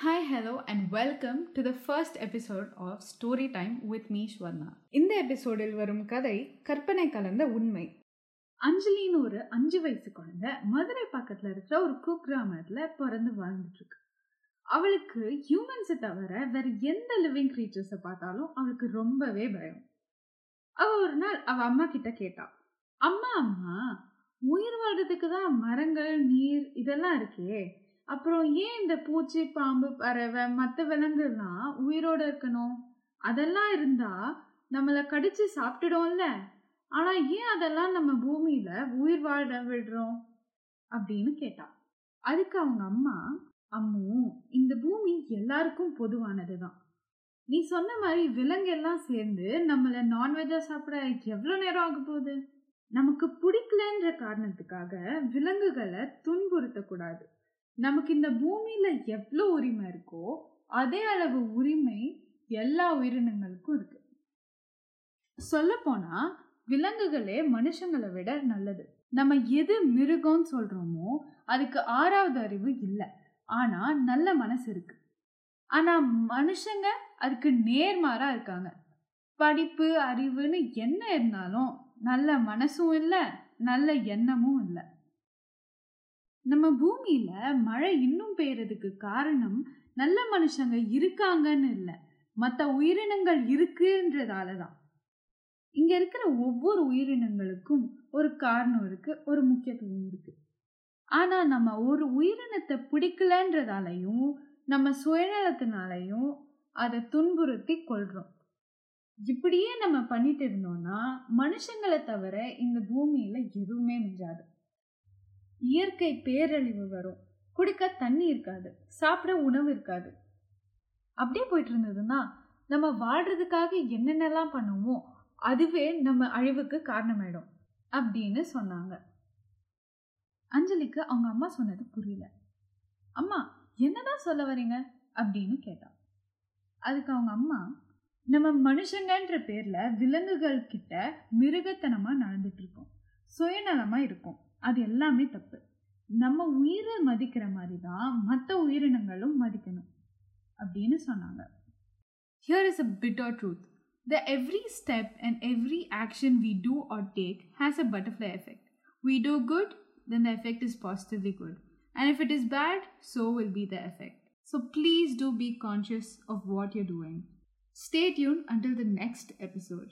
Hi, hello, and welcome to the first episode of Story Time with me, Shwarna. இந்த எபிசோடில் வரும் கதை கற்பனை கலந்த உண்மை. அஞ்சலின்னு ஒரு அஞ்சு வயசு குழந்தை மதுரை பக்கத்துல இருக்கிற ஒரு குக்கிராமத்துல பிறந்து வாழ்ந்துட்டு இருக்கு அவளுக்கு ஹியூமன்ஸை தவிர வேற எந்த லிவிங் கிரீச்சர்ஸை பார்த்தாலும் அவளுக்கு ரொம்பவே பயம். அவ ஒரு நாள் அவ அம்மா கிட்ட கேட்டா அம்மா அம்மா உயிர் வாழ்றதுக்கு தான் மரங்கள் நீர் இதெல்லாம் இருக்கே. அப்புறம் ஏன் இந்த பூச்சி பாம்பு பறவை மற்ற விலங்குலாம் உயிரோட இருக்கணும்? அதெல்லாம் இருந்தா நம்மளை கடிச்சு சாப்பிட்டுடும்ல. ஆனா ஏன் அதெல்லாம் நம்ம பூமியில உயிர் வாழ விடுறோம்? அப்படின்னு கேட்டா அதுக்கு அவங்க அம்மா அம்மு இந்த பூமி எல்லாருக்கும் பொதுவானதுதான். நீ சொன்ன மாதிரி விலங்கு எல்லாம் சேர்ந்து நம்மள நான்வெஜ்ஜா சாப்பிட எவ்வளவு நேரம் ஆக போகுது? நமக்கு பிடிக்கலன்ற காரணத்துக்காக விலங்குகளை துன்புறுத்த கூடாது. நமக்கு இந்த பூமியில எவ்வளோ உரிமை இருக்கோ அதே அளவு உரிமை எல்லா உயிரினங்களுக்கும் இருக்கு. சொல்ல போனா விலங்குகளே மனுஷங்களை விட நல்லது. நம்ம எது மிருகம்னு சொல்றோமோ அதுக்கு ஆறாவது அறிவு இல்லை. ஆனா நல்ல மனசு இருக்கு. ஆனா மனுஷங்க அதுக்கு நேர்மாறா இருக்காங்க. படிப்பு அறிவுன்னு என்ன இருந்தாலும் நல்ல மனசும் இல்லை நல்ல எண்ணமும் இல்லை. நம்ம பூமியில மழை இன்னும் பெய்யறதுக்கு காரணம் நல்ல மனுஷங்க இருக்காங்கன்னு இல்லை. மற்ற உயிரினங்கள் இருக்குன்றதால தான் இங்க இருக்கிற ஒவ்வொரு உயிரினங்களுக்கும் ஒரு காரணம் இருக்கு ஒரு முக்கியத்துவம் இருக்கு. ஆனா நம்ம ஒரு உயிரினத்தை பிடிக்கலன்றதாலையும் நம்ம சுயநலத்தினாலையும் அதை துன்புறுத்தி கொள்றோம். இப்படியே நம்ம பண்ணிட்டு இருந்தோம்னா மனுஷங்களை தவிர இந்த பூமியில எதுவுமே மிஞ்சாது. இயற்கை பேரழிவு வரும். குடிக்க தண்ணி இருக்காது. சாப்பிட உணவு இருக்காது. அப்படியே போயிட்டு இருந்ததுன்னா நம்ம வாழ்றதுக்காக என்னென்னலாம் பண்ணுவோம் அதுவே நம்ம அழிவுக்கு காரணமாயிடும் அப்படின்னு சொன்னாங்க. அஞ்சலிக்கு அவங்க அம்மா சொன்னது புரியல. அம்மா என்னதான் சொல்ல வரீங்க? அப்படின்னு கேட்டா. அதுக்கு அவங்க அம்மா நம்ம மனுஷங்கன்ற பேர்ல விலங்குகள் கிட்ட மிருகத்தனமா நடந்துட்டு இருக்கோம். சுயநலமா இருக்கும் அது எல்லாமே தப்பு நம்ம உயிரை மதிக்கிற மாதிரி தான் மற்ற உயிரினங்களும் மதிக்கணும் அப்படின்னு சொன்னாங்க here is a bitter truth the every step and every action we do or take has a butterfly effect we do good then the effect is positively good and if it is bad so will be the effect so please do be conscious of what you're doing Stay tuned until the next episode.